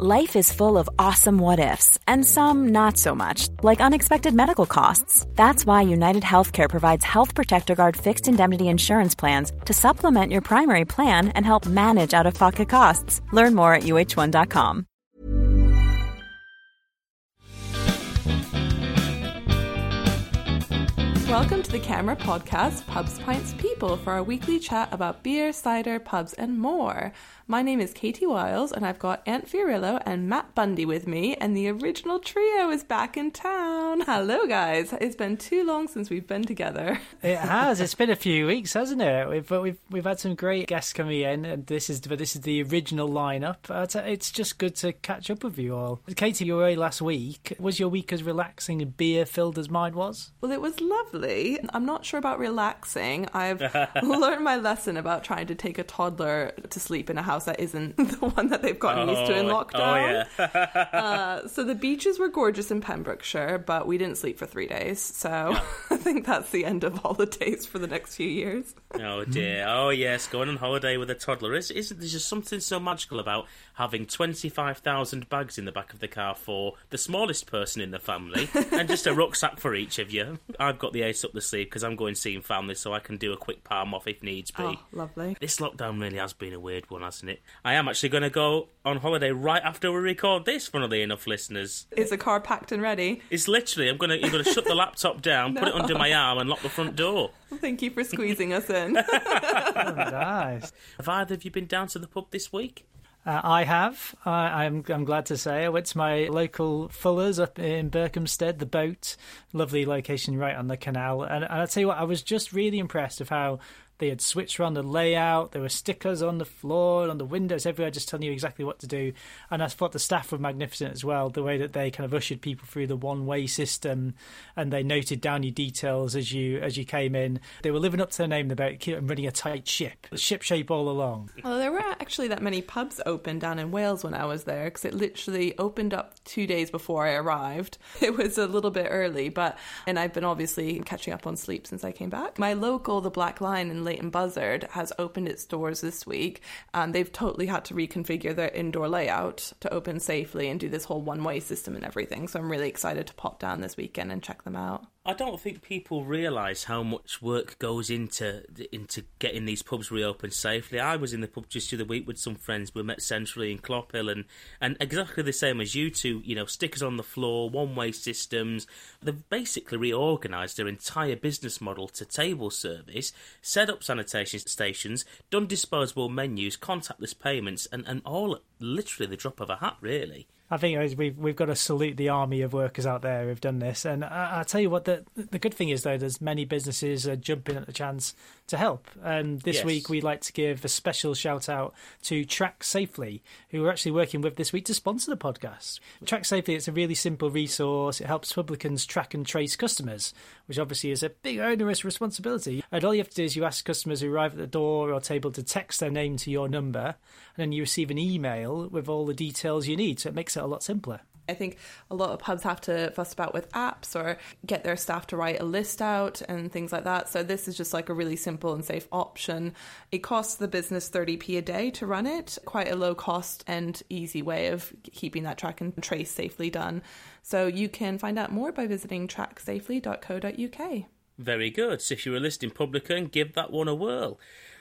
Life is full of awesome what ifs, and some not so much, like unexpected medical costs. That's why United Healthcare provides Health Protector Guard fixed indemnity insurance plans to supplement your primary plan and help manage out of pocket costs. Learn more at uh1.com. Welcome to the CAMRA Podcast, Pubs, Pints, People, for our weekly chat about beer, cider, pubs, and more. My name is Katie Wells, and I've got Ant Fiorillo and Matt Bundy with me, and the original trio is back in town. Hello, guys. It's been too long since we've been together. It has. It's been a few weeks, hasn't it? We've we've we've had some great guests coming in, and this is but this is the original lineup. It's just good to catch up with you all. Katie, you were away last week. Was your week as relaxing and beer filled as mine was? Well, it was lovely. I'm not sure about relaxing. I've learned my lesson about trying to take a toddler to sleep in a house that isn't the one that they've gotten used to in Oh, lockdown. Oh yeah. Uh, so the beaches were gorgeous in Pembrokeshire, but we didn't sleep for three days. So I think that's the end of holidays for the next few years. oh dear. Oh yes. Going on holiday with a toddler is isn't there just something so magical about having twenty five thousand bags in the back of the car for the smallest person in the family and just a rucksack for each of you. I've got the ace up the sleeve because I'm going seeing family, so I can do a quick palm off if needs be. Oh, lovely. This lockdown really has been a weird one, hasn't it? I am actually going to go on holiday right after we record this. Funnily enough, listeners, Is the car packed and ready? it's literally I'm going to you're going to shut the laptop down, put it under my arm, and lock the front door. Thank you for squeezing us in. Oh, nice. Have either of you been down to the pub this week? Uh, I have. I, I'm, I'm glad to say. I went to my local Fuller's up in Berkhamsted, the boat. Lovely location right on the canal. And, and I'll tell you what, I was just really impressed of how they had switched around the layout. There were stickers on the floor and on the windows everywhere, just telling you exactly what to do. And I thought the staff were magnificent as well. The way that they kind of ushered people through the one-way system, and they noted down your details as you as you came in. They were living up to their name about running a tight ship, ship shape all along. Well, there weren't actually that many pubs open down in Wales when I was there because it literally opened up two days before I arrived. It was a little bit early, but and I've been obviously catching up on sleep since I came back. My local, the Black Lion in Leighton Buzzard, has opened its doors this week, and they've totally had to reconfigure their indoor layout to open safely and do this whole one-way system and everything. So I'm really excited to pop down this weekend and check them out. I don't think people realise how much work goes into into getting these pubs reopened safely. I was in the pub just the other week with some friends. We met centrally in Clophill, and and exactly the same as you two. You know, stickers on the floor, one way systems. They've basically reorganised their entire business model to table service, set up sanitation stations, done disposable menus, contactless payments, and and all literally the drop of a hat, really. I think we've we've got to salute the army of workers out there who've done this. And I, I'll tell you what, the the good thing is though, there's many businesses are jumping at the chance to help. And this Yes. week we'd like to give a special shout out to Track Safely, who we're actually working with this week to sponsor the podcast. Track Safely, it's a really simple resource. It helps publicans track and trace customers, which obviously is a big onerous responsibility. And all you have to do is you ask customers who arrive at the door or table to text their name to your number, and then you receive an email with all the details you need. So it makes it a lot simpler. I think a lot of pubs have to fuss about with apps or get their staff to write a list out and things like that. So this is just like a really simple and safe option. It costs the business 30p a day to run it, quite a low cost and easy way of keeping that track and trace safely done. So you can find out more by visiting tracksafely.co.uk. Very good. So if you're a listing publican, give that one a whirl.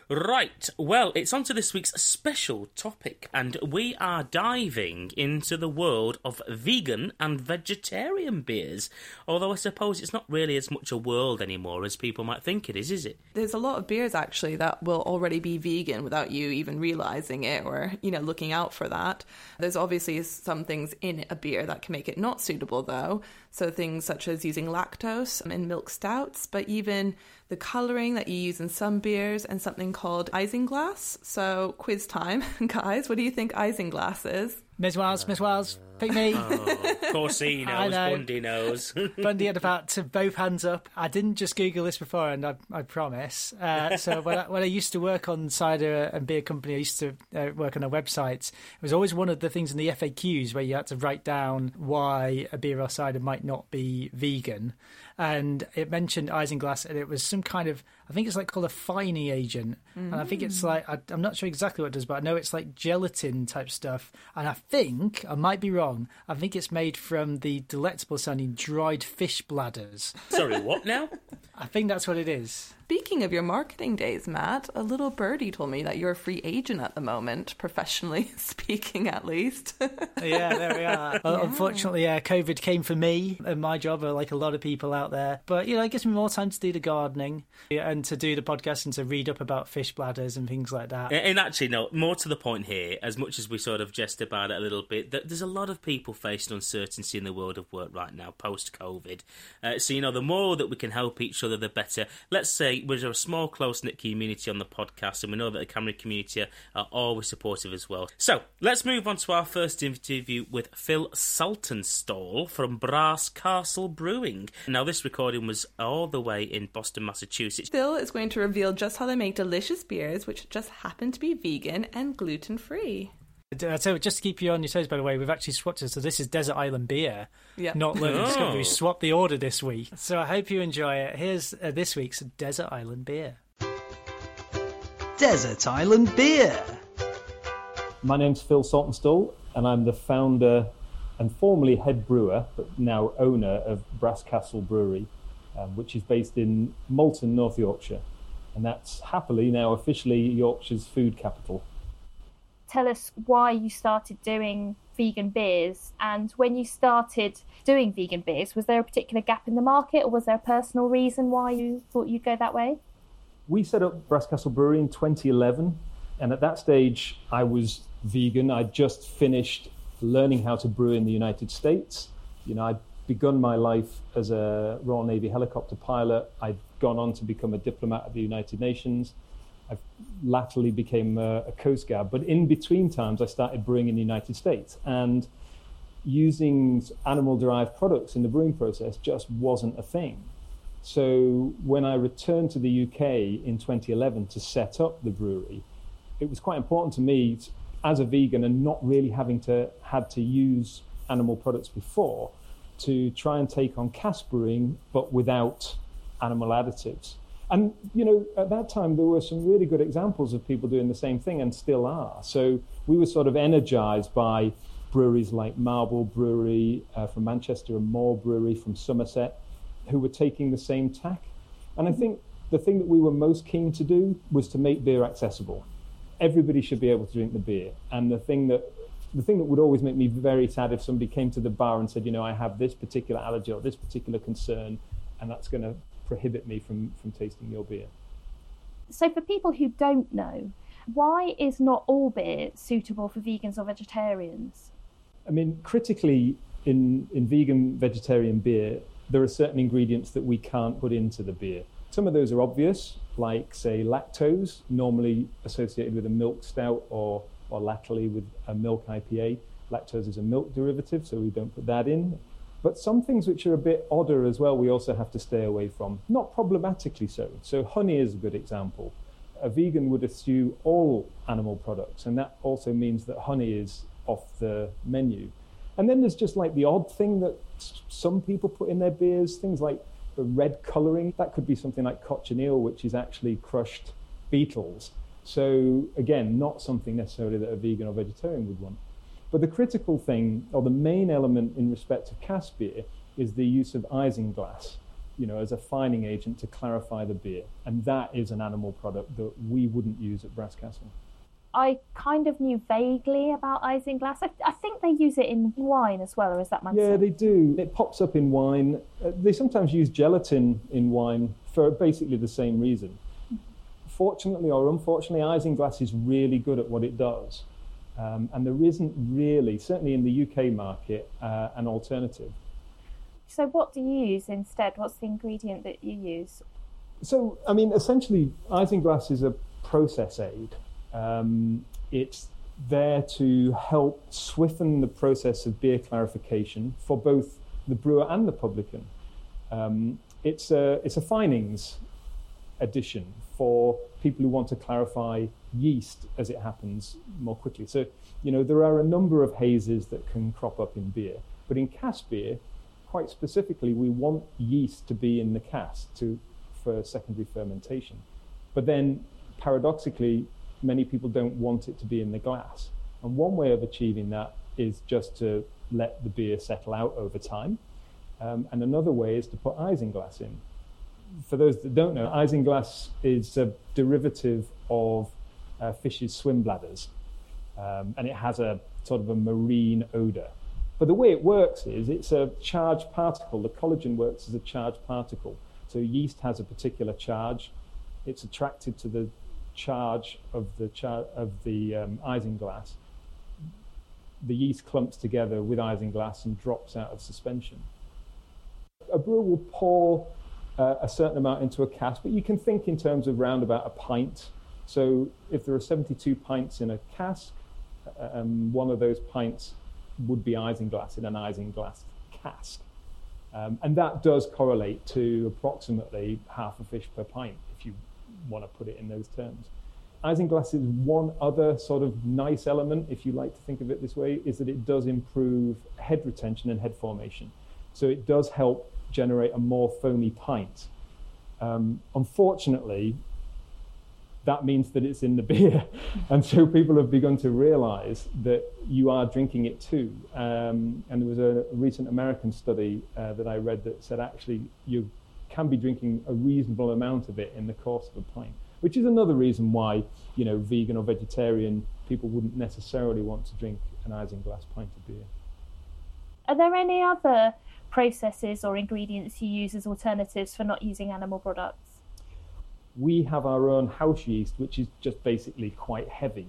Right, well, it's on to this week's special topic, and we are diving into the world of vegan and vegetarian beers. Although I suppose it's not really as much a world anymore as people might think it is, is it? There's a lot of beers actually that will already be vegan without you even realizing it or, you know, looking out for that. There's obviously some things in a beer that can make it not suitable though. So things such as using lactose um, in milk stouts, but even the coloring that you use in some beers and something called isinglass. So quiz time, guys, what do you think isinglass is? Miss Wells, Miss Wells, pick me. Oh, of course he I knows. know. Bundy knows. Bundy had about to both hands up. I didn't just Google this before, and I, I promise. Uh, so when I, when I used to work on cider and beer company, I used to uh, work on a website. It was always one of the things in the FAQs where you had to write down why a beer or cider might not be vegan. And it mentioned isinglass, and it was some kind of, I think it's like called a fining agent. And I think it's like, I, I'm not sure exactly what it does, but I know it's like gelatin type stuff. And I think, I might be wrong, I think it's made from the delectable sounding dried fish bladders. Sorry, what now? I think that's what it is. Speaking of your marketing days, Matt, a little birdie told me that you're a free agent at the moment, professionally speaking, at least. Yeah, there we are. Uh, Unfortunately, uh, COVID came for me and my job, like a lot of people out there. But, you know, it gives me more time to do the gardening yeah, and to do the podcast and to read up about fish bladders and things like that. And actually, no, more to the point here, as much as we sort of jest about it a little bit, that there's a lot of people facing uncertainty in the world of work right now, post COVID. Uh, so, you know, the more that we can help each other, the better. Let's say we're a small, close knit community on the podcast, and we know that the CAMRA community are always supportive as well. So, let's move on to our first interview with Phil Saltonstall from Brass Castle Brewing. Now, this recording was all the way in Boston, Massachusetts. Phil is going to reveal just how they make delicious beers, which just happen to be vegan and gluten free. Uh, So just to keep you on your toes, by the way, we've actually swapped it. So this is Desert Island beer, Yeah. not London Oh. Discovery. We swapped the order this week. So I hope you enjoy it. Here's uh, this week's Desert Island beer. Desert Island Beer. My name's Phil Saltonstall, and I'm the founder and formerly head brewer, but now owner of Brass Castle Brewery, um, which is based in Malton, North Yorkshire. And that's happily now officially Yorkshire's food capital. tell us why you started doing vegan beers and when you started doing vegan beers was there a particular gap in the market or was there a personal reason why you thought you'd go that way We set up Brass Castle Brewery in 2011, and at that stage, I was vegan. I'd just finished learning how to brew in the United States. You know, I'd begun my life as a Royal Navy helicopter pilot. I'd gone on to become a diplomat at the United Nations. I've latterly became a, a Coast Guard, but in between times, I started brewing in the United States, and using animal-derived products in the brewing process just wasn't a thing. So when I returned to the UK in 2011 to set up the brewery, it was quite important to me as a vegan and not really having to had to use animal products before to try and take on cask brewing, but without animal additives. And you know, at that time there were some really good examples of people doing the same thing and still are. So we were sort of energized by breweries like Marble Brewery uh, from Manchester and Moor Brewery from Somerset, who were taking the same tack. And I think the thing that we were most keen to do was to make beer accessible. Everybody should be able to drink the beer. And the thing that the thing that would always make me very sad if somebody came to the bar and said, you know, I have this particular allergy or this particular concern, and that's going to prohibit me from, from tasting your beer. so for people who don't know why is not all beer suitable for vegans or vegetarians I mean, critically, in, in vegan vegetarian beer, there are certain ingredients that we can't put into the beer. Some of those are obvious, like, say, lactose, normally associated with a milk stout or, or latterly with a milk IPA. Lactose is a milk derivative, so we don't put that in. But some things which are a bit odder as well, we also have to stay away from. Not problematically so. So, honey is a good example. A vegan would eschew all animal products, and that also means that honey is off the menu. And then there's just like the odd thing that some people put in their beers, things like the red colouring. That could be something like cochineal, which is actually crushed beetles. So, again, not something necessarily that a vegan or vegetarian would want. But the critical thing, or the main element in respect to cask beer, is the use of isinglass, you know, as a fining agent to clarify the beer. And that is an animal product that we wouldn't use at Brass Castle. i kind of knew vaguely about isinglass I, I think they use it in wine as well or is that my Yeah, they do. It pops up in wine. Uh, they sometimes use gelatin in wine for basically the same reason. Fortunately or unfortunately, isinglass is really good at what it does. Um, and there isn't really, certainly in the UK market, uh, an alternative. so what do you use instead what's the ingredient that you use So, I mean, essentially, isinglass is a process aid. Um, it's there to help swiffen the process of beer clarification for both the brewer and the publican. Um, it's, a, it's a finings edition for people who want to clarify yeast as it happens more quickly. So, you know, there are a number of hazes that can crop up in beer, but in cask beer, quite specifically, we want yeast to be in the cask to, for secondary fermentation. But then, paradoxically, many people don't want it to be in the glass. And one way of achieving that is just to let the beer settle out over time. Um, and another way is to put isinglass in. For those that don't know, isinglass is a derivative of uh, fish's swim bladders, um, and it has a sort of a marine odor. But the way it works is it's a charged particle. The collagen works as a charged particle. So yeast has a particular charge. It's attracted to the charge of the char- of the um, isinglass. The yeast clumps together with isinglass and drops out of suspension. A brewer will pour uh, a certain amount into a cask, but you can think in terms of round about a pint. So if there are 72 pints in a cask, uh, um, one of those pints would be isinglass in an isinglass cask. Um, and that does correlate to approximately half a fish per pint, if you want to put it in those terms. Isinglass is one other sort of nice element, if you like to think of it this way, is that it does improve head retention and head formation. So it does help generate a more foamy pint. Um, unfortunately, that means that it's in the beer. and so people have begun to realize that you are drinking it too. Um, and there was a, recent American study uh, that I read that said actually you can be drinking a reasonable amount of it in the course of a pint, which is another reason why, you know, vegan or vegetarian people wouldn't necessarily want to drink an isinglass pint of beer. Are there any other processes or ingredients you use as alternatives for not using animal products? we have our own house yeast, which is just basically quite heavy.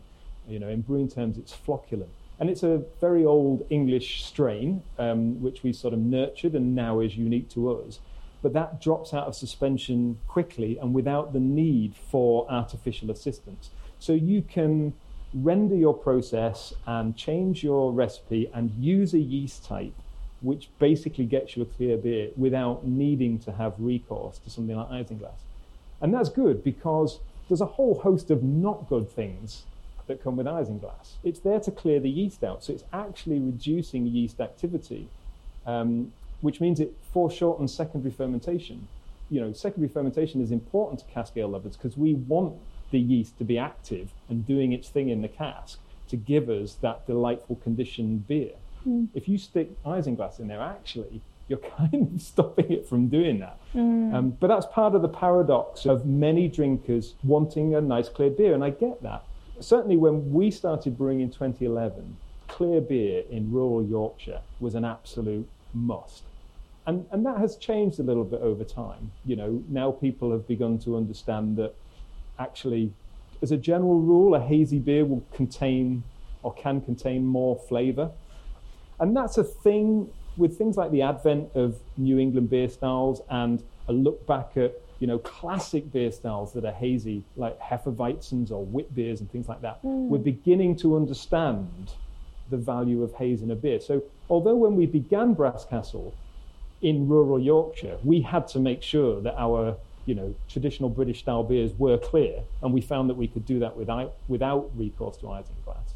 You know, in brewing terms, it's flocculent. And it's a very old English strain, um, which we sort of nurtured and now is unique to us. But that drops out of suspension quickly and without the need for artificial assistance. So you can render your process and change your recipe and use a yeast type which basically gets you a clear beer without needing to have recourse to something like isinglass. And that's good because there's a whole host of not good things that come with isinglass. It's there to clear the yeast out, so it's actually reducing yeast activity, um, which means it foreshortens secondary fermentation. You know, secondary fermentation is important to cask ale lovers because we want the yeast to be active and doing its thing in the cask to give us that delightful conditioned beer. Mm. If you stick isinglass in there, actually, you're kind of stopping it from doing that. Mm. Um, but that's part of the paradox of many drinkers wanting a nice clear beer, and I get that. Certainly, when we started brewing in 2011, clear beer in rural Yorkshire was an absolute must. And, and that has changed a little bit over time. You know, now people have begun to understand that actually, as a general rule, a hazy beer will contain or can contain more flavour. And that's a thing with things like the advent of New England beer styles and a look back at you know classic beer styles that are hazy, like Hefeweizens or wit beers and things like that, mm. we're beginning to understand the value of haze in a beer. So although when we began Brass Castle in rural Yorkshire, we had to make sure that our you know traditional British style beers were clear, and we found that we could do that without without recourse to isinglass.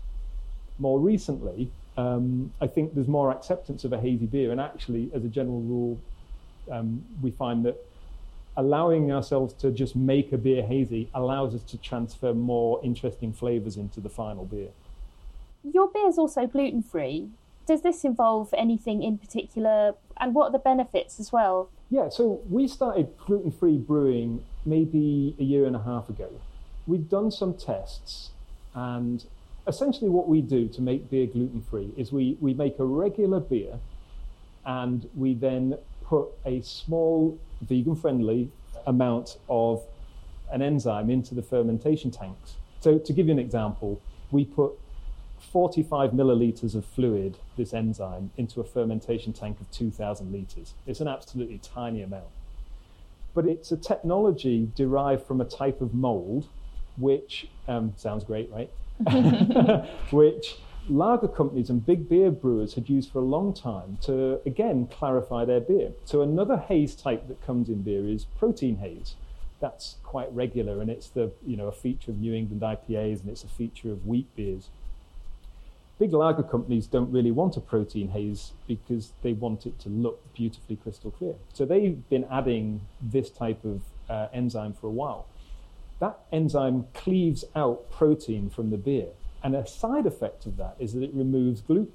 More recently, um, I think there's more acceptance of a hazy beer. And actually, as a general rule, um, we find that allowing ourselves to just make a beer hazy allows us to transfer more interesting flavors into the final beer. Your beer is also gluten free. Does this involve anything in particular? And what are the benefits as well? Yeah, so we started gluten free brewing maybe a year and a half ago. We've done some tests, and essentially what we do to make beer gluten free is we, we make a regular beer and we then put a small vegan friendly amount of an enzyme into the fermentation tanks. So, to give you an example, we put 45 milliliters of fluid, this enzyme, into a fermentation tank of 2,000 liters. It's an absolutely tiny amount. But it's a technology derived from a type of mold, which um, sounds great, right? which lager companies and big beer brewers had used for a long time to, again, clarify their beer. So another haze type that comes in beer is protein haze. That's quite regular, and it's the you know a feature of New England IPAs, and it's a feature of wheat beers. Big lager companies don't really want a protein haze because they want it to look beautifully crystal clear. So they've been adding this type of uh, enzyme for a while. That enzyme cleaves out protein from the beer and a side effect of that is that it removes gluten.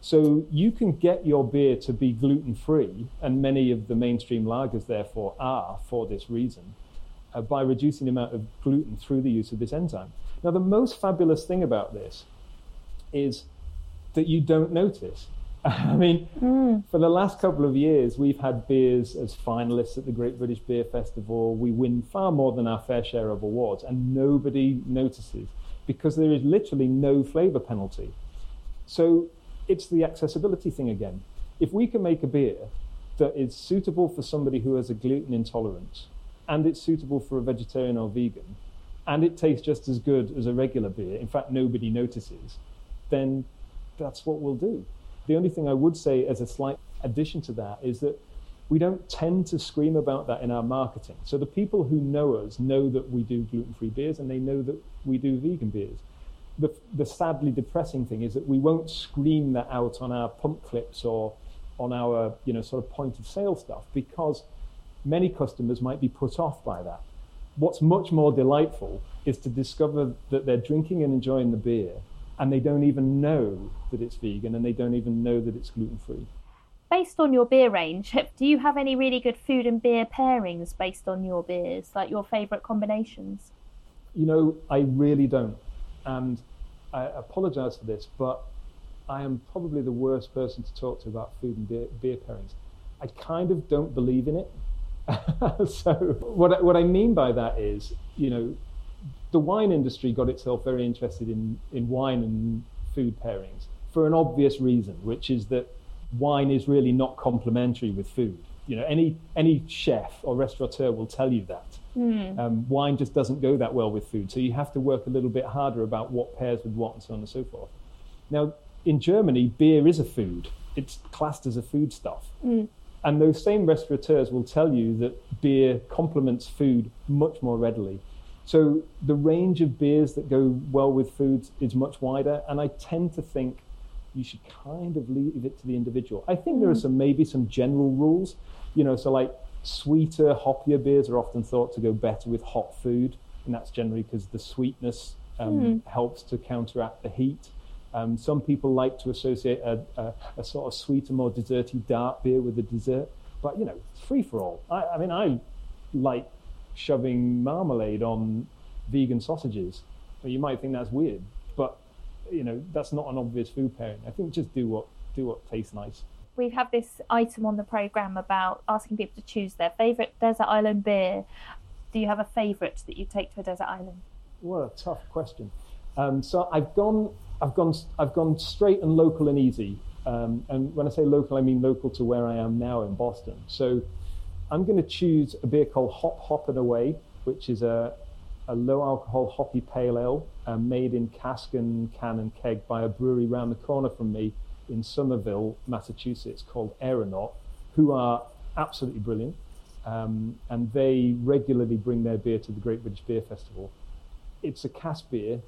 So you can get your beer to be gluten free, and many of the mainstream lagers, therefore, are for this reason, uh, by reducing the amount of gluten through the use of this enzyme. Now, the most fabulous thing about this is that you don't notice. I mean, mm. for the last couple of years, we've had beers as finalists at the Great British Beer Festival. We win far more than our fair share of awards, and nobody notices because there is literally no flavor penalty. So it's the accessibility thing again. If we can make a beer that is suitable for somebody who has a gluten intolerance, and it's suitable for a vegetarian or vegan, and it tastes just as good as a regular beer, in fact, nobody notices, then that's what we'll do. The only thing I would say as a slight addition to that is that we don't tend to scream about that in our marketing. So the people who know us know that we do gluten free beers and they know that we do vegan beers. The, the sadly depressing thing is that we won't scream that out on our pump clips or on our you know sort of point of sale stuff because many customers might be put off by that. What's much more delightful is to discover that they're drinking and enjoying the beer and they don't even know that it's vegan and they don't even know that it's gluten free based on your beer range, do you have any really good food and beer pairings based on your beers, like your favourite combinations? You know, I really don't. And I apologise for this, but I am probably the worst person to talk to about food and beer, beer pairings. I kind of don't believe in it. so, what, what I mean by that is, you know, the wine industry got itself very interested in, in wine and food pairings for an obvious reason, which is that wine is really not complementary with food. You know, any any chef or restaurateur will tell you that. Mm. Um, wine just doesn't go that well with food, so you have to work a little bit harder about what pairs with what and so on and so forth. Now, in Germany, beer is a food; it's classed as a foodstuff. Mm. And those same restaurateurs will tell you that beer complements food much more readily. So the range of beers that go well with foods is much wider, and I tend to think you should kind of leave it to the individual. I think mm. there are mm. some maybe some general rules, you know, so like sweeter, hoppier beers are often thought to go better with hot food, and that's generally because the sweetness um, mm. helps to counteract the heat. Um, some people like to associate a, a, a, sort of sweeter, more desserty dark beer with a dessert, but you know, it's free for all. I, I mean, I like shoving marmalade on vegan sausages. You might think that's weird, but you know that's not an obvious food pairing. I think just do what do what tastes nice. We have this item on the program about asking people to choose their favorite desert island beer. Do you have a favorite that you take to a desert island? What a tough question. Um, so I've gone, I've gone, I've gone straight and local and easy. Um, and when I say local, I mean local to where I am now in Boston. So I'm going to choose a beer called Hop Hop and Away, which is a, a low alcohol hoppy pale ale uh, made in cask and can and keg by a brewery round the corner from me in Somerville, Massachusetts, called Aeronaut, who are absolutely brilliant. Um, and they regularly bring their beer to the Great British Beer Festival. It's a cask beer,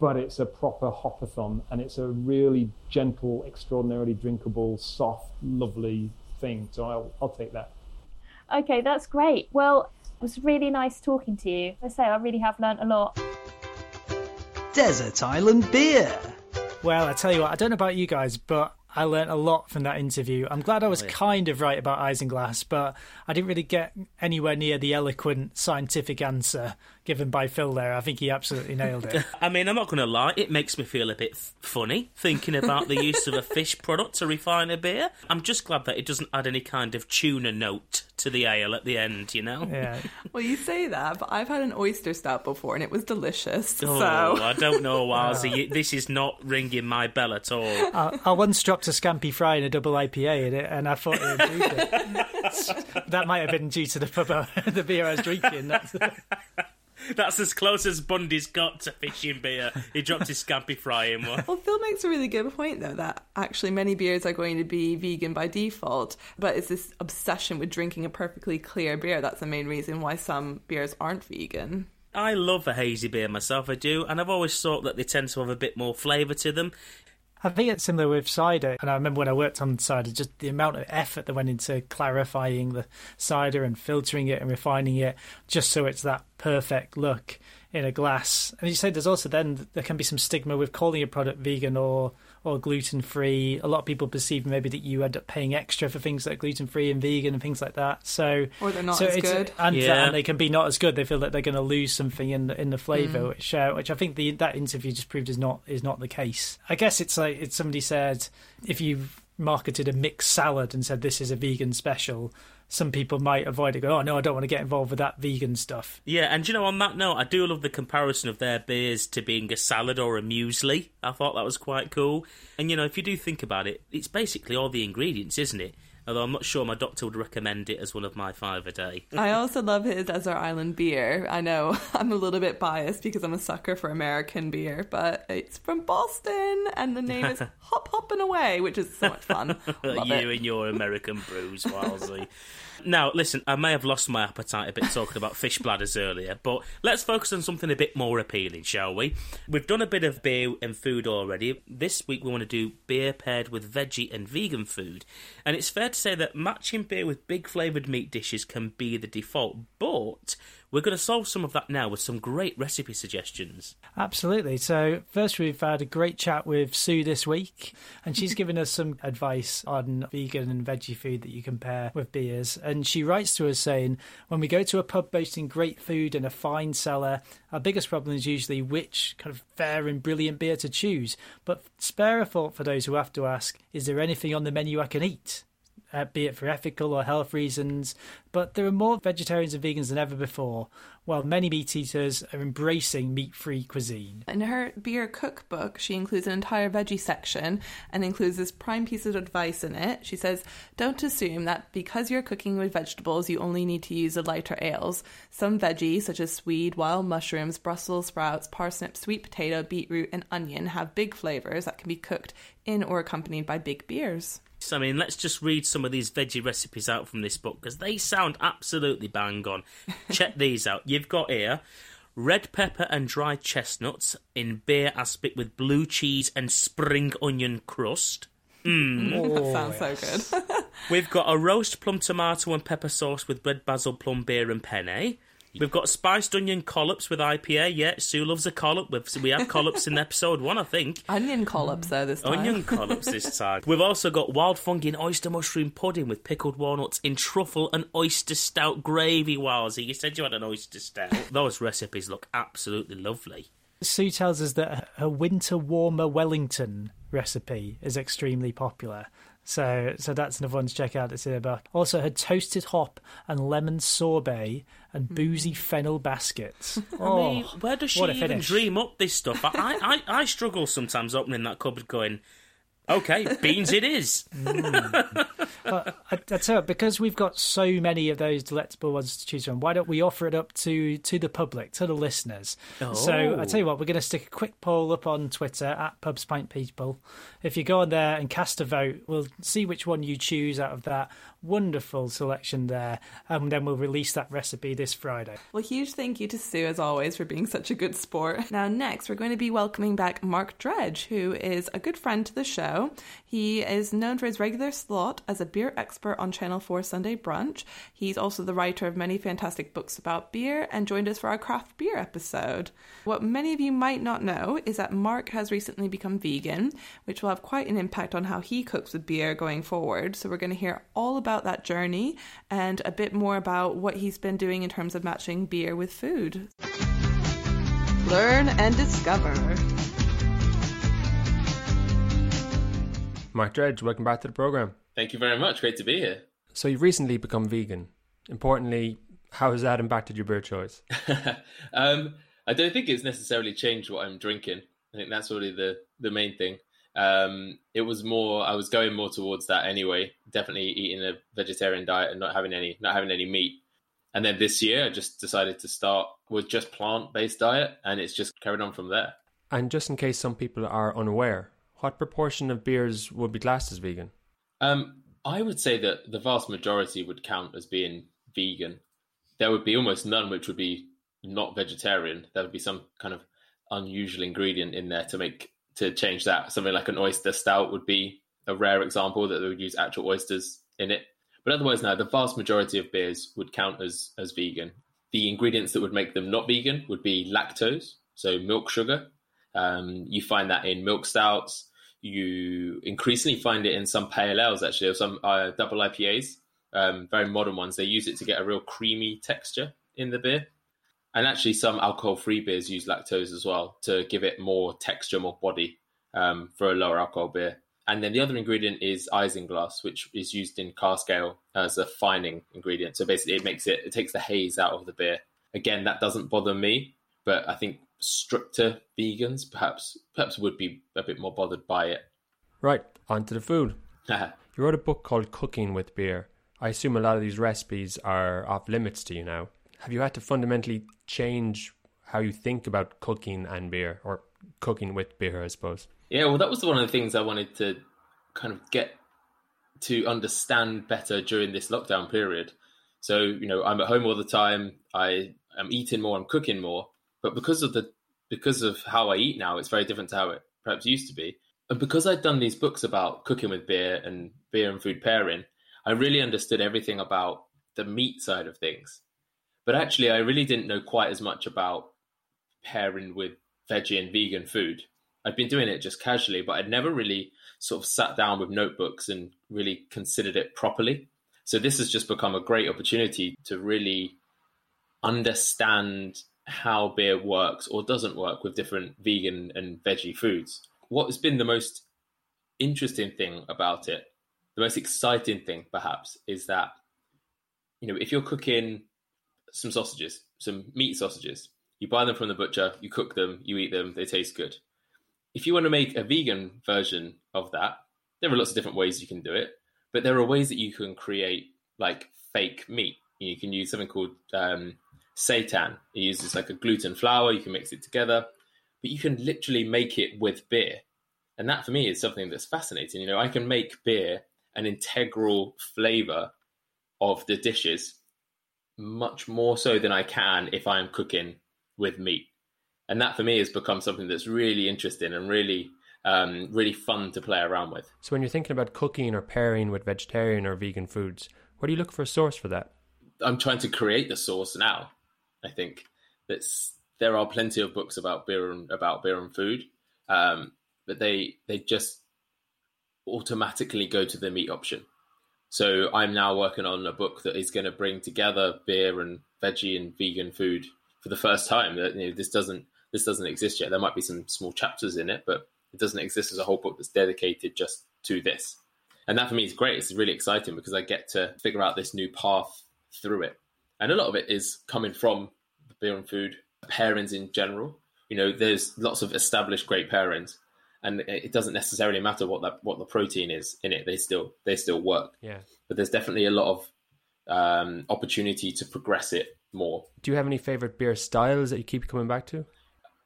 but it's a proper hopathon, and it's a really gentle, extraordinarily drinkable, soft, lovely thing. So I'll, I'll take that. Okay, that's great. Well, it was really nice talking to you. I say, I really have learnt a lot. Desert Island Beer. Well, I tell you what, I don't know about you guys, but I learnt a lot from that interview. I'm glad I was oh, yeah. kind of right about Isinglass, but I didn't really get anywhere near the eloquent scientific answer given by Phil there. I think he absolutely nailed it. I mean, I'm not going to lie, it makes me feel a bit funny thinking about the use of a fish product to refine a beer. I'm just glad that it doesn't add any kind of tuna note to the ale at the end, you know? Yeah. Well, you say that, but I've had an oyster stout before and it was delicious. Oh, so. I don't know, Wazzy. This is not ringing my bell at all. I, I once dropped a scampi fry in a double IPA in it and I thought it improved it. that might have been due to the, the beer I was drinking. That's as close as Bundy's got to fishing beer. He dropped his scampi fry in one. Well, Phil makes a really good point, though, that actually many beers are going to be vegan by default, but it's this obsession with drinking a perfectly clear beer that's the main reason why some beers aren't vegan. I love a hazy beer myself, I do, and I've always thought that they tend to have a bit more flavour to them. I think it's similar with cider. And I remember when I worked on cider, just the amount of effort that went into clarifying the cider and filtering it and refining it just so it's that perfect look in a glass. And you say there's also then there can be some stigma with calling a product vegan or or gluten free. A lot of people perceive maybe that you end up paying extra for things that are gluten free and vegan and things like that. So Or they're not so as it's- good. and, Yeah. and they can be not as good. They feel that they're going to lose something in the, in the flavour, which uh, which I think the that interview just proved is not is not the case. I guess it's like it's somebody said if you've marketed a mixed salad and said this is a vegan special, some people might avoid it. Go, oh no, I don't want to get involved with that vegan stuff. Yeah, and you know, on that note, I do love the comparison of their beers to being a salad or a muesli. I thought that was quite cool. And you know, if you do think about it, it's basically all the ingredients, isn't it? Although I'm not sure my doctor would recommend it as one of my five a day. I also love his Desert Island beer. I know I'm a little bit biased because I'm a sucker for American beer, but it's from Boston and the name is Hop Hoppin' Away, which is so much fun. You it. and your American brews, Walsey. Now, listen, I may have lost my appetite a bit talking about fish bladders earlier, but let's focus on something a bit more appealing, shall we? We've done a bit of beer and food already. This week we want to do beer paired with veggie and vegan food. And it's fair to say that matching beer with big flavoured meat dishes can be the default, but we're going to solve some of that now with some great recipe suggestions. Absolutely. So, first, we've had a great chat with Sue this week, and she's given us some advice on vegan and veggie food that you can pair with beers. And she writes to us saying, When we go to a pub boasting great food and a fine cellar, our biggest problem is usually which kind of fare and brilliant beer to choose. But spare a thought for those who have to ask, Is there anything on the menu I can eat? Uh, be it for ethical or health reasons. But there are more vegetarians and vegans than ever before, while many meat eaters are embracing meat free cuisine. In her beer cookbook, she includes an entire veggie section and includes this prime piece of advice in it. She says, Don't assume that because you're cooking with vegetables, you only need to use the lighter ales. Some veggies, such as swede, wild mushrooms, Brussels sprouts, parsnip, sweet potato, beetroot, and onion, have big flavours that can be cooked in or accompanied by big beers. So, I mean, let's just read some of these veggie recipes out from this book because they sound absolutely bang on. Check these out. You've got here red pepper and dried chestnuts in beer aspic with blue cheese and spring onion crust. Mm. that sounds oh, so good. We've got a roast plum tomato and pepper sauce with red basil plum beer and penne. We've got spiced onion collops with IPA. Yeah, Sue loves a collop. We've, we had collops in episode one, I think. Onion collops, though, this time. Onion collops this time. We've also got wild fungi and oyster mushroom pudding with pickled walnuts in truffle and oyster stout gravy. Wowsy, you said you had an oyster stout. Those recipes look absolutely lovely. Sue tells us that her winter warmer Wellington recipe is extremely popular. So, so that's another one to check out. In her book. Also, her toasted hop and lemon sorbet and hmm. boozy fennel baskets. I Oh, mean, where does she even finish. dream up this stuff? I, I, I struggle sometimes opening that cupboard going, okay, beans it is. I, I tell you, because we've got so many of those delectable ones to choose from, why don't we offer it up to to the public, to the listeners? So I tell you what, we're going to stick a quick poll up on Twitter at Pubs Pint People. If you go on there and cast a vote, we'll see which one you choose out of that wonderful selection there, and then we'll release that recipe this Friday. Well, huge thank you to Sue, as always, for being such a good sport. Now, next, we're going to be welcoming back Mark Dredge, who is a good friend to the show. He is known for his regular slot as a beer expert on Channel 4 Sunday Brunch. He's also the writer of many fantastic books about beer and joined us for our craft beer episode. What many of you might not know is that Mark has recently become vegan, which will have quite an impact on how he cooks with beer going forward. So, we're going to hear all about that journey and a bit more about what he's been doing in terms of matching beer with food. Learn and discover. Mark Dredge, welcome back to the program. Thank you very much. Great to be here. So you've recently become vegan. Importantly, how has that impacted your beer choice? um, I don't think it's necessarily changed what I'm drinking. I think that's really the the main thing. Um, it was more I was going more towards that anyway. Definitely eating a vegetarian diet and not having any not having any meat. And then this year, I just decided to start with just plant based diet, and it's just carried on from there. And just in case some people are unaware, what proportion of beers would be classed as vegan? Um, I would say that the vast majority would count as being vegan. There would be almost none which would be not vegetarian. There would be some kind of unusual ingredient in there to make to change that. Something like an oyster stout would be a rare example that they would use actual oysters in it. But otherwise, now the vast majority of beers would count as as vegan. The ingredients that would make them not vegan would be lactose, so milk sugar. Um, you find that in milk stouts. You increasingly find it in some pale ales, actually, or some uh, double IPAs, um, very modern ones. They use it to get a real creamy texture in the beer. And actually, some alcohol-free beers use lactose as well to give it more texture, more body um, for a lower alcohol beer. And then the other ingredient is isinglass, which is used in cask ale as a fining ingredient. So basically, it makes it it takes the haze out of the beer. Again, that doesn't bother me, but I think stricter vegans perhaps perhaps would be a bit more bothered by it. Right, on to the food. Uh-huh. you wrote a book called Cooking with Beer. I assume a lot of these recipes are off limits to you now. Have you had to fundamentally change how you think about cooking and beer, or cooking with beer, I suppose? Yeah, well, that was one of the things I wanted to kind of get to understand better during this lockdown period. So, you know, I'm at home all the time. I am eating more. I'm cooking more. But because of the because of how I eat now, it's very different to how it perhaps used to be. And because I'd done these books about cooking with beer and beer and food pairing, I really understood everything about the meat side of things. But actually, I really didn't know quite as much about pairing with veggie and vegan food. I'd been doing it just casually, but I'd never really sort of sat down with notebooks and really considered it properly. So this has just become a great opportunity to really understand how beer works or doesn't work with different vegan and veggie foods. What has been the most interesting thing about it, the most exciting thing perhaps, is that you know if you're cooking some sausages, some meat sausages, you buy them from the butcher, you cook them, you eat them, they taste good. If you want to make a vegan version of that, there are lots of different ways you can do it, but there are ways that you can create like fake meat. You can use something called um, seitan. It uses like a gluten flour. You can mix it together, but you can literally make it with beer. And that for me is something that's fascinating. You know, I can make beer an integral flavor of the dishes much more so than I can if I'm cooking with meat. And that for me has become something that's really interesting and really, um, really fun to play around with. So when you're thinking about cooking or pairing with vegetarian or vegan foods, where do you look for a source for that? I'm trying to create the source now. I think that's there are plenty of books about beer and about beer and food, um, but they they just automatically go to the meat option. So I'm now working on a book that is going to bring together beer and veggie and vegan food for the first time. That you know, this doesn't this doesn't exist yet. There might be some small chapters in it, but it doesn't exist as a whole book that's dedicated just to this. And that for me is great. It's really exciting because I get to figure out this new path through it. And a lot of it is coming from the beer and food pairings in general. You know, there's lots of established great pairings, and it doesn't necessarily matter what that what the protein is in it. They still they still work. Yeah. But there's definitely a lot of um, opportunity to progress it more. Do you have any favorite beer styles that you keep coming back to?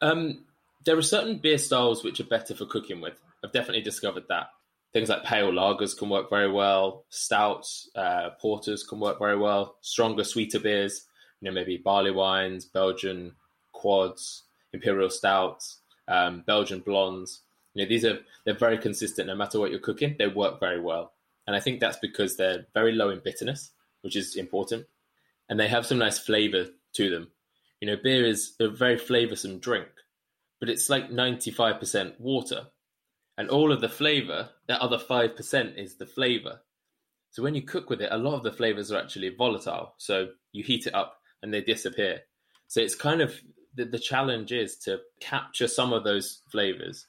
Um, there are certain beer styles which are better for cooking with. I've definitely discovered that. Things like pale lagers can work very well. Stouts, uh, porters can work very well. Stronger, sweeter beers, you know, maybe barley wines, Belgian quads, imperial stouts, um, Belgian blondes. You know, these are they're very consistent. No matter what you're cooking, they work very well. And I think that's because they're very low in bitterness, which is important, and they have some nice flavor to them. You know, beer is a very flavorsome drink, but it's like 95% water and all of the flavor, that other 5% is the flavor. So when you cook with it, a lot of the flavors are actually volatile. So you heat it up and they disappear. So it's kind of the, the challenge is to capture some of those flavors,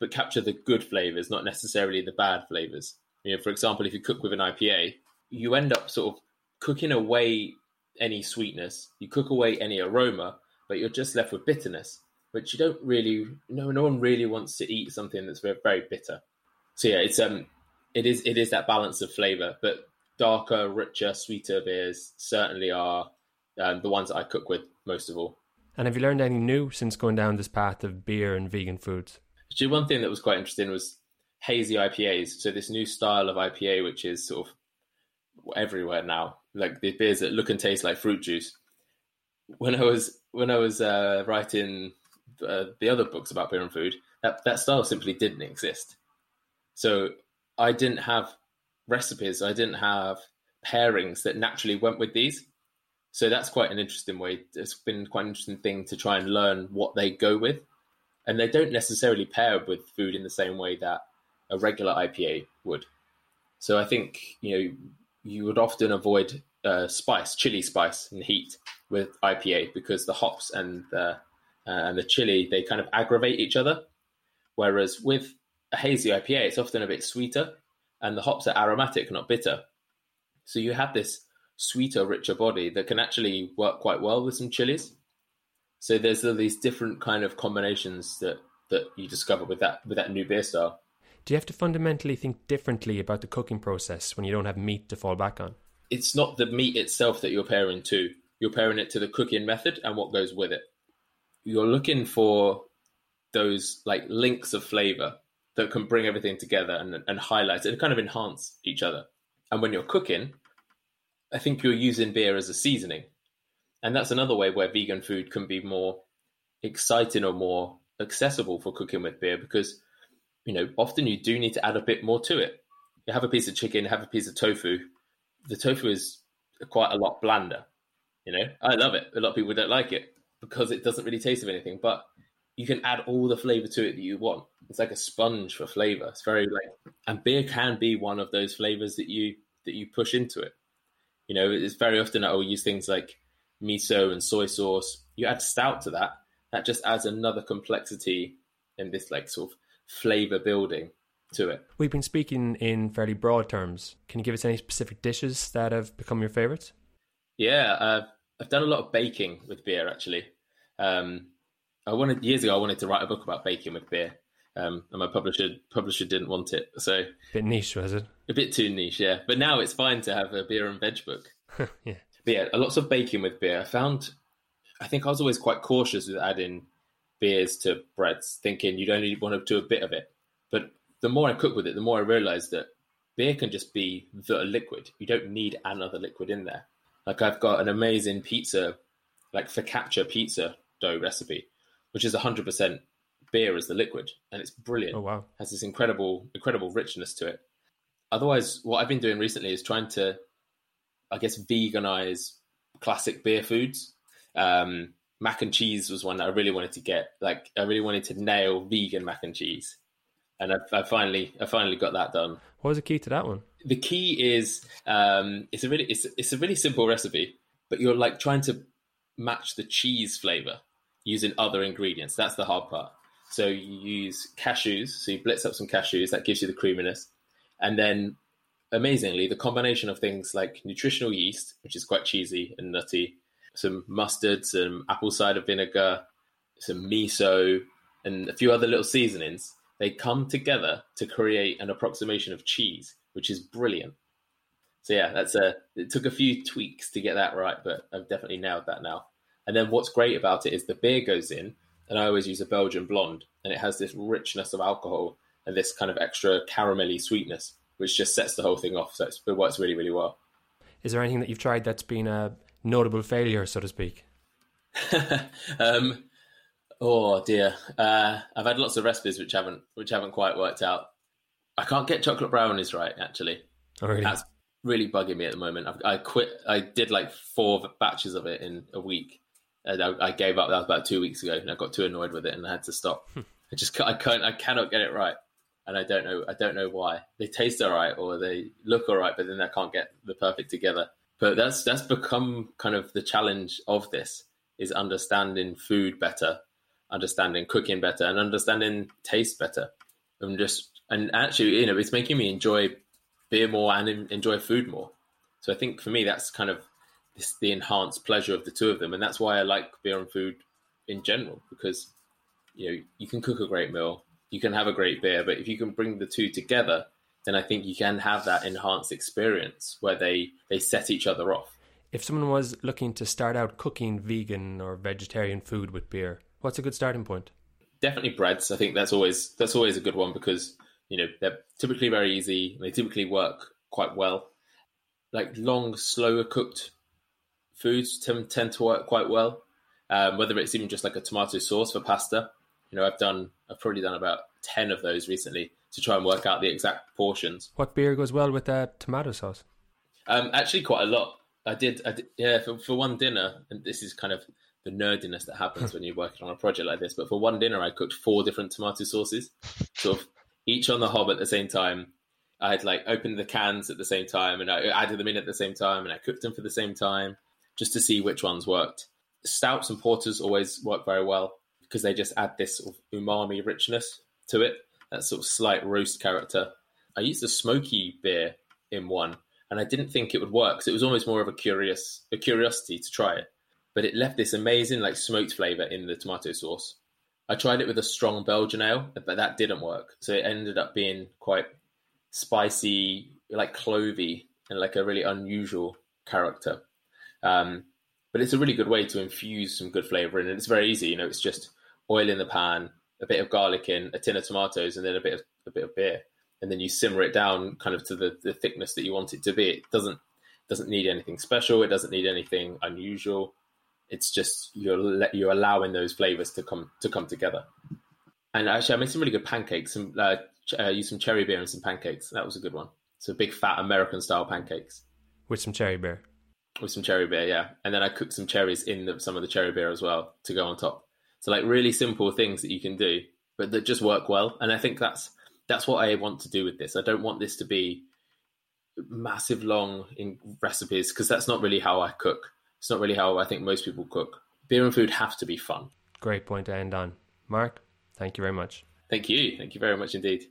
but capture the good flavors, not necessarily the bad flavors. You know, for example, if you cook with an IPA, you end up sort of cooking away any sweetness, you cook away any aroma, but you're just left with bitterness which you don't really no no one really wants to eat something that's very, very bitter. So yeah, it's um it is it is that balance of flavor, but darker, richer, sweeter beers certainly are um, the ones that I cook with most of all. And have you learned anything new since going down this path of beer and vegan foods? Actually, one thing that was quite interesting was hazy IPAs. So this new style of IPA, which is sort of everywhere now, like the beers that look and taste like fruit juice. When I was when I was uh, writing uh, the other books about beer and food, that that style simply didn't exist. So I didn't have recipes. I didn't have pairings that naturally went with these. So that's quite an interesting way. It's been quite an interesting thing to try and learn what they go with. And they don't necessarily pair with food in the same way that a regular IPA would. So I think, you know, you would often avoid uh, spice, chili spice and heat with IPA because the hops and the, uh, and the chili, they kind of aggravate each other. Whereas with a hazy IPA, it's often a bit sweeter and the hops are aromatic, not bitter. So you have this sweeter, richer body that can actually work quite well with some chilies. So there's all these different kind of combinations that that you discover with that with that new beer style. Do you have to fundamentally think differently about the cooking process when you don't have meat to fall back on? It's not the meat itself that you're pairing to. You're pairing it to the cooking method and what goes with it. You're looking for those like links of flavor that can bring everything together and, and highlight it and kind of enhance each other. And when you're cooking, I think you're using beer as a seasoning. And that's another way where vegan food can be more exciting or more accessible for cooking with beer because, you know, often you do need to add a bit more to it. You have a piece of chicken, have a piece of tofu. The tofu is quite a lot blander. You know, I love it. A lot of people don't like it because it doesn't really taste of anything, but you can add all the flavor to it that you want. It's like a sponge for flavor. It's very like, and beer can be one of those flavors that you that you push into it. You know, it's very often I will use things like miso and soy sauce. You add stout to that, that just adds another complexity in this like sort of flavor building to it. We've been speaking in fairly broad terms. Can you give us any specific dishes that have become your favorites? Yeah, uh, I've done a lot of baking with beer actually. Um, I wanted years ago. I wanted to write a book about baking with beer, um, and my publisher publisher didn't want it. So a bit niche, was it? A bit too niche, yeah. But now it's fine to have a beer and veg book. yeah. But yeah, lots of baking with beer. I found. I think I was always quite cautious with adding beers to breads, thinking you'd only want to do a bit of it. But the more I cook with it, the more I realised that beer can just be the liquid. You don't need another liquid in there. Like I've got an amazing pizza, like focaccia pizza dough recipe, which is 100% beer as the liquid, and it's brilliant. Oh wow! Has this incredible, incredible richness to it. Otherwise, what I've been doing recently is trying to, I guess, veganize classic beer foods. Um, mac and cheese was one that I really wanted to get. Like, I really wanted to nail vegan mac and cheese, and I, I finally, I finally got that done. What was the key to that one? The key is, um, it's a really, it's, it's a really simple recipe, but you're like trying to match the cheese flavor using other ingredients. That's the hard part. So you use cashews. So you blitz up some cashews. That gives you the creaminess. And then, amazingly, the combination of things like nutritional yeast, which is quite cheesy and nutty, some mustard, some apple cider vinegar, some miso, and a few other little seasonings, they come together to create an approximation of cheese, which is brilliant. So yeah, that's a. It took a few tweaks to get that right, but I've definitely nailed that now. And then what's great about it is the beer goes in, and I always use a Belgian blonde, and it has this richness of alcohol and this kind of extra caramelly sweetness, which just sets the whole thing off. So it works really, really well. Is there anything that you've tried that's been a notable failure, so to speak? um, oh dear, uh, I've had lots of recipes which haven't which haven't quite worked out. I can't get chocolate brownies right, actually. Oh, really? That's really bugging me at the moment. I, I quit. I did like four batches of it in a week, and I, I, gave up. That was about two weeks ago, and I got too annoyed with it, and I had to stop. Hmm. I just I can't I cannot get it right, and I don't know I don't know why. They taste all right or they look all right, but then I can't get the perfect together. But that's that's become kind of the challenge of this is understanding food better, understanding cooking better, and understanding taste better, and just and actually you know it's making me enjoy beer more and enjoy food more. So I think for me that's kind of it's the enhanced pleasure of the two of them, and that's why I like beer and food in general because you know you can cook a great meal, you can have a great beer, but if you can bring the two together, then I think you can have that enhanced experience where they they set each other off. If someone was looking to start out cooking vegan or vegetarian food with beer, what's a good starting point? Definitely breads. I think that's always that's always a good one because you know they're typically very easy. They typically work quite well. Like long, slower cooked foods tend, tend to work quite well. Um, whether it's even just like a tomato sauce for pasta. You know, I've done I've probably done about ten of those recently to try and work out the exact portions. What beer goes well with that tomato sauce? Um, actually, quite a lot. I did, I did yeah, for, for one dinner, and this is kind of the nerdiness that happens when you're working on a project like this. But for one dinner, I cooked four different tomato sauces, sort of each on the hob at the same time. I had like opened the cans at the same time, and I added them in at the same time, and I cooked them for the same time, just to see which ones worked. Stouts and porters always work very well because they just add this sort of umami richness to it, that sort of slight roast character. I used a smoky beer in one, and I didn't think it would work. So it was almost more of a curious, a curiosity to try it. But it left this amazing like smoked flavor in the tomato sauce. I tried it with a strong Belgian ale, but that didn't work. So it ended up being quite spicy, like clovey, and like a really unusual character. Um, but it's a really good way to infuse some good flavor in, and it's very easy. You know, it's just oil in the pan, a bit of garlic in, a tin of tomatoes, and then a bit of a bit of beer, and then you simmer it down kind of to the, the thickness that you want it to be. It doesn't doesn't need anything special. It doesn't need anything unusual. It's just you're you're allowing those flavors to come to come together. And actually, I made some really good pancakes. Some uh, uh, used some cherry beer and some pancakes. That was a good one. So big fat American style pancakes with some cherry beer. With some cherry beer, yeah. And then I cooked some cherries in the, some of the cherry beer as well to go on top. So like really simple things that you can do, but that just work well. And I think that's that's what I want to do with this. I don't want this to be massive long in recipes because that's not really how I cook. It's not really how I think most people cook. Beer and food have to be fun. Great point to end on. Mark, thank you very much. Thank you. Thank you very much indeed.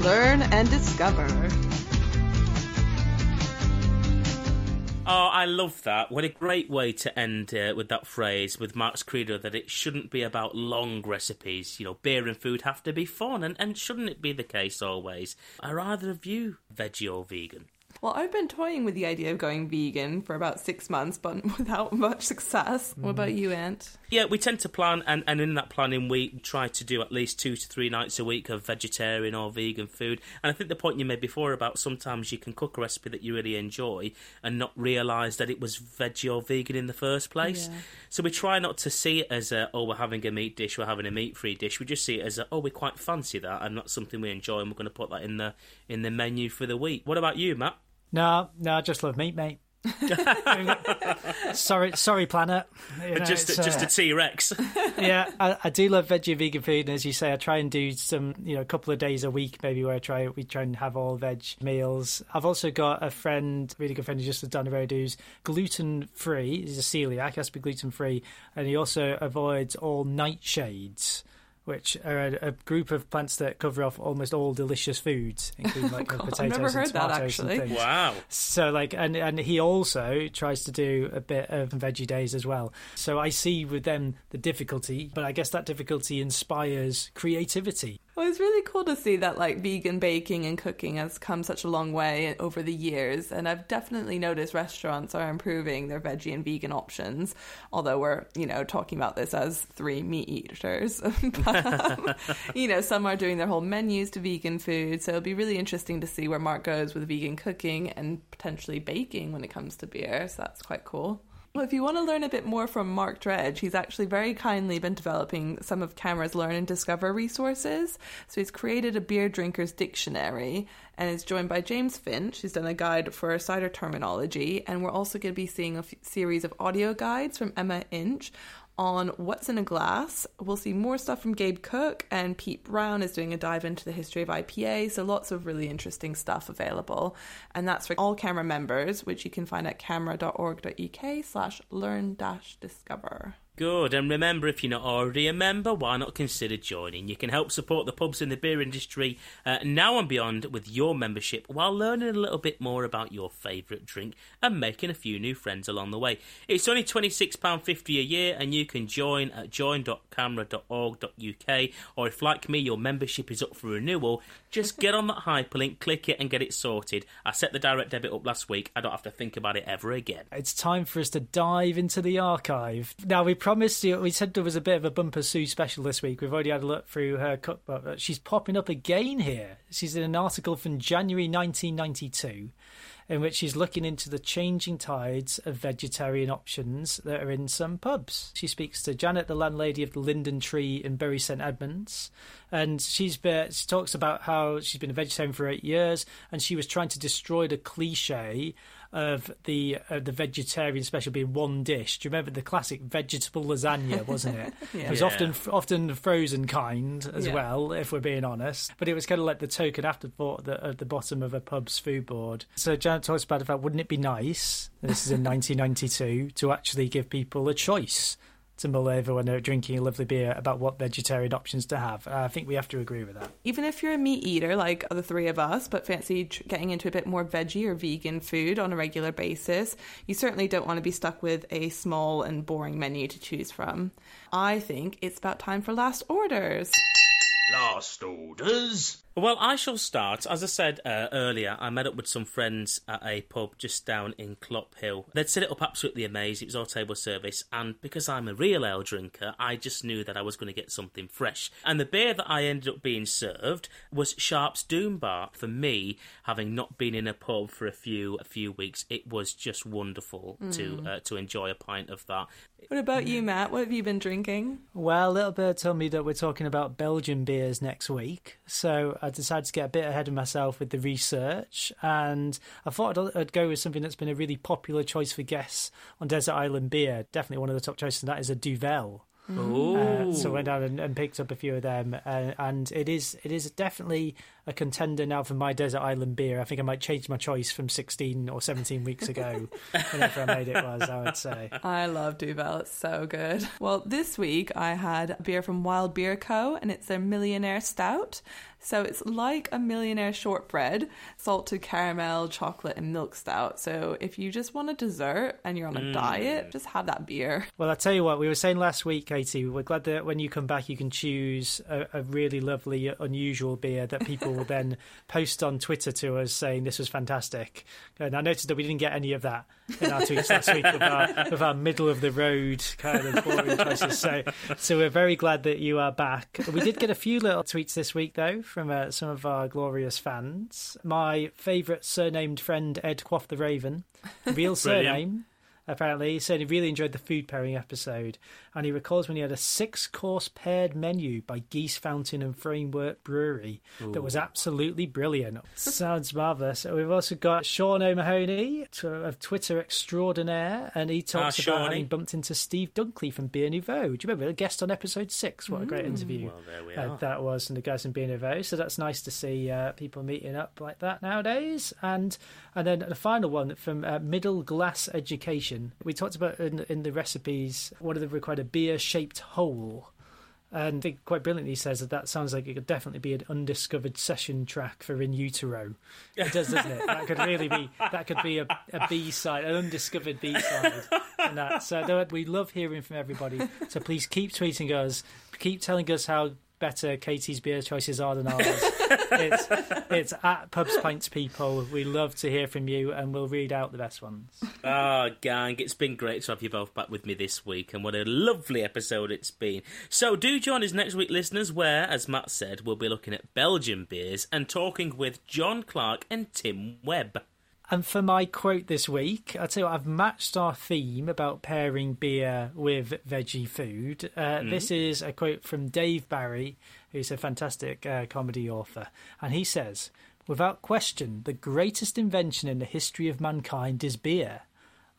Learn and discover. Oh, I love that. What a great way to end uh, with that phrase, with Mark's credo that it shouldn't be about long recipes. You know, beer and food have to be fun, and, and shouldn't it be the case always? Are either of you veggie or vegan? Well, I've been toying with the idea of going vegan for about six months, but without much success. Mm. What about you, Ant? Yeah, we tend to plan, and, and in that planning, we try to do at least two to three nights a week of vegetarian or vegan food. And I think the point you made before about sometimes you can cook a recipe that you really enjoy and not realise that it was veggie or vegan in the first place. Yeah. So we try not to see it as a, oh, we're having a meat dish, we're having a meat free dish. We just see it as a, oh, we quite fancy that, and that's something we enjoy, and we're going to put that in the in the menu for the week. What about you, Matt? No, no, I just love meat, mate. sorry, sorry, planet. You know, just, a, just uh, a T Rex. yeah, I, I, do love veggie and vegan food, and as you say, I try and do some, you know, a couple of days a week, maybe where I try we try and have all veg meals. I've also got a friend, really good friend, who's just down the road, who's gluten free. He's a celiac, has to be gluten free, and he also avoids all nightshades which are a, a, group of plants that cover off almost all delicious foods, including like God, potatoes I've never heard and tomatoes that, actually. and things. Wow! So like, and and he also tries to do a bit of veggie days as well. So I see with them the difficulty, but I guess that difficulty inspires creativity. Well, it's really cool to see that like vegan baking and cooking has come such a long way over the years, and I've definitely noticed restaurants are improving their veggie and vegan options. Although we're you know talking about this as three meat eaters, but um, you know some are doing their whole menus to vegan food. So it'll be really interesting to see where Mark goes with vegan cooking and potentially baking when it comes to beer. So that's quite cool. Well, if you want to learn a bit more from Mark Dredge, he's actually very kindly been developing some of CAMRA's Learn and Discover resources. So he's created a beer drinker's dictionary and is joined by James Finch, who's done a guide for cider terminology. And we're also going to be seeing a f- series of audio guides from Emma Inch on What's in a Glass. We'll see more stuff from Gabe Cook, and Pete Brown is doing a dive into the history of IPA. So lots of really interesting stuff available. And that's for all CAMRA members, which you can find at camra.org.uk slash learn dash discover. Good, and remember, if you're not already a member, why not consider joining? You can help support the pubs and the beer industry uh, now and beyond with your membership while learning a little bit more about your favourite drink and making a few new friends along the way. It's only £26.50 a year, and you can join at join.camra.org.uk, or if, like me, your membership is up for renewal, just get on that hyperlink, click it, and get it sorted. I set the direct debit up last week. I don't have to think about it ever again. It's time for us to dive into the archive. Now, we promised you, we said there was a bit of a Bumper Sue special this week. We've already had a look through her cookbook. She's popping up again here. She's in an article from January 1992 in which she's looking into the changing tides of vegetarian options that are in some pubs. She speaks to Janet, the landlady of the Linden Tree in Bury St Edmunds, and she's been, she talks about how she's been a vegetarian for eight years, and she was trying to destroy the cliche of the uh, the vegetarian special being one dish. Do you remember the classic vegetable lasagna? Wasn't it? yeah. It was Yeah. often often frozen kind as Yeah. well, if we're being honest. But it was kind of like the token afterthought that at the bottom of a pub's food board. So Janet talks about the fact, wouldn't it be nice? This is in 1992 to actually give people a choice to mull over when they're drinking a lovely beer about what vegetarian options to have. Uh, I think we have to agree with that. Even if you're a meat eater like the three of us, but fancy getting into a bit more veggie or vegan food on a regular basis, you certainly don't want to be stuck with a small and boring menu to choose from. I think it's about time for last orders. Last orders. Well, I shall start. As I said uh, earlier, I met up with some friends at a pub just down in Clophill. They'd set it up absolutely amazing. It was all table service, and because I'm a real ale drinker, I just knew that I was going to get something fresh. And the beer that I ended up being served was Sharp's Doom Bar. For me, having not been in a pub for a few a few weeks, it was just wonderful to uh, to enjoy a pint of that. What about you, Matt? What have you been drinking? Well, Little Bird told me that we're talking about Belgian beers next week, so I decided to get a bit ahead of myself with the research, and I thought I'd, I'd go with something that's been a really popular choice for guests on Desert Island Beer. Definitely one of the top choices, and that is a Duvel. Uh, so I went down and, and picked up a few of them, uh, and it is it is definitely a contender now for my desert island beer. I think I might change my choice from sixteen or seventeen weeks ago, whenever I made it was. I would say. I love Duvel. It's so good. Well, this week I had a beer from Wild Beer Co. and it's their Millionaire Stout. So it's like a millionaire shortbread, salted caramel, chocolate, and milk stout. So if you just want a dessert and you're on a mm. diet, just have that beer. Well, I tell you what, we were saying last week, Katie. We're glad that when you come back, you can choose a, a really lovely, unusual beer that people will then post on Twitter to us saying this was fantastic. And I noticed that we didn't get any of that in our tweets last week of our, of our middle of the road kind of boring choices. So, so we're very glad that you are back. We did get a few little tweets this week, though, from uh, some of our glorious fans. My favourite surnamed friend, Ed Quaff the Raven, real surname apparently. He said he really enjoyed the food pairing episode, and he recalls when he had a six course paired menu by Geese Fountain and Framework Brewery that was absolutely brilliant. Sounds marvellous. We've also got Sean O'Mahony of Twitter Extraordinaire, and he talks Ah, about Shawnee. having bumped into Steve Dunkley from Beer Nouveau. Do you remember? A guest on episode six. What a great interview Well, there we uh, that was, and the guys from Beer Nouveau. So that's nice to see uh, people meeting up like that nowadays. And and then the final one from uh, Middle Glass Education. We talked about in, in the recipes, one of the required beer shaped hole. And I quite brilliantly says that that sounds like it could definitely be an undiscovered session track for In Utero. It does, doesn't it? That could really be that could be a, a B side, an undiscovered B side. And that. So we love hearing from everybody. So please keep tweeting us, keep telling us how better Katie's beer choices are than ours. it's it's at Pubs Pints People. We love to hear from you, and we'll read out the best ones. Ah, gang, it's been great to have you both back with me this week, and what a lovely episode it's been. So, do join us next week, listeners, where, as Matt said, we'll be looking at Belgian beers and talking with John Clark and Tim Webb. And for my quote this week, I'll tell you what, I've matched our theme about pairing beer with veggie food. Uh, This is a quote from Dave Barry, who's a fantastic uh, comedy author. And he says, Without question, the greatest invention in the history of mankind is beer.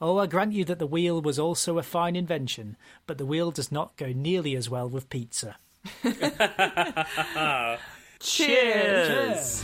Oh, I grant you that the wheel was also a fine invention, but the wheel does not go nearly as well with pizza. Cheers!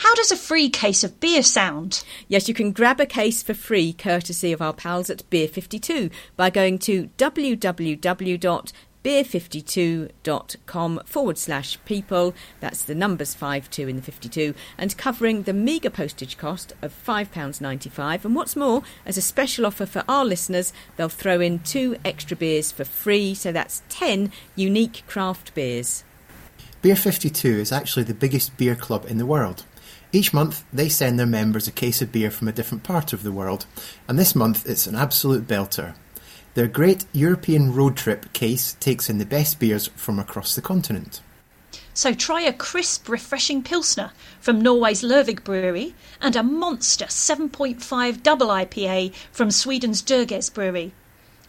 How does a free case of beer sound? Yes, you can grab a case for free courtesy of our pals at Beer 52 by going to www.beer52.com forward slash people. That's the numbers 52 in the 52 and covering the meagre postage cost of £5.95. And what's more, as a special offer for our listeners, they'll throw in two extra beers for free. So that's 10 unique craft beers. Beer 52 is actually the biggest beer club in the world. Each month, they send their members a case of beer from a different part of the world, and this month it's an absolute belter. Their great European road trip case takes in the best beers from across the continent. So try a crisp, refreshing Pilsner from Norway's Lervig Brewery and a monster 7.5 double IPA from Sweden's Dugges Brewery.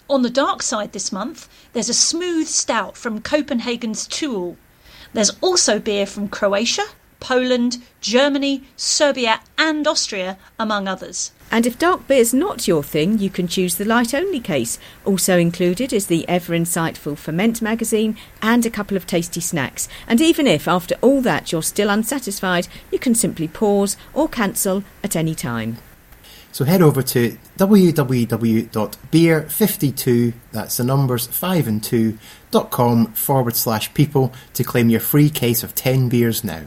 On the dark side this month, there's a smooth stout from Copenhagen's To Øl. There's also beer from Croatia, Poland, Germany, Serbia, and Austria, among others. And if dark beer's not your thing, you can choose the light only case. Also included is the ever insightful Ferment magazine and a couple of tasty snacks. And even if after all that you're still unsatisfied, you can simply pause or cancel at any time. So head over to www.beer52, that's the numbers 5 and 2, dot com forward slash people to claim your free case of 10 beers now.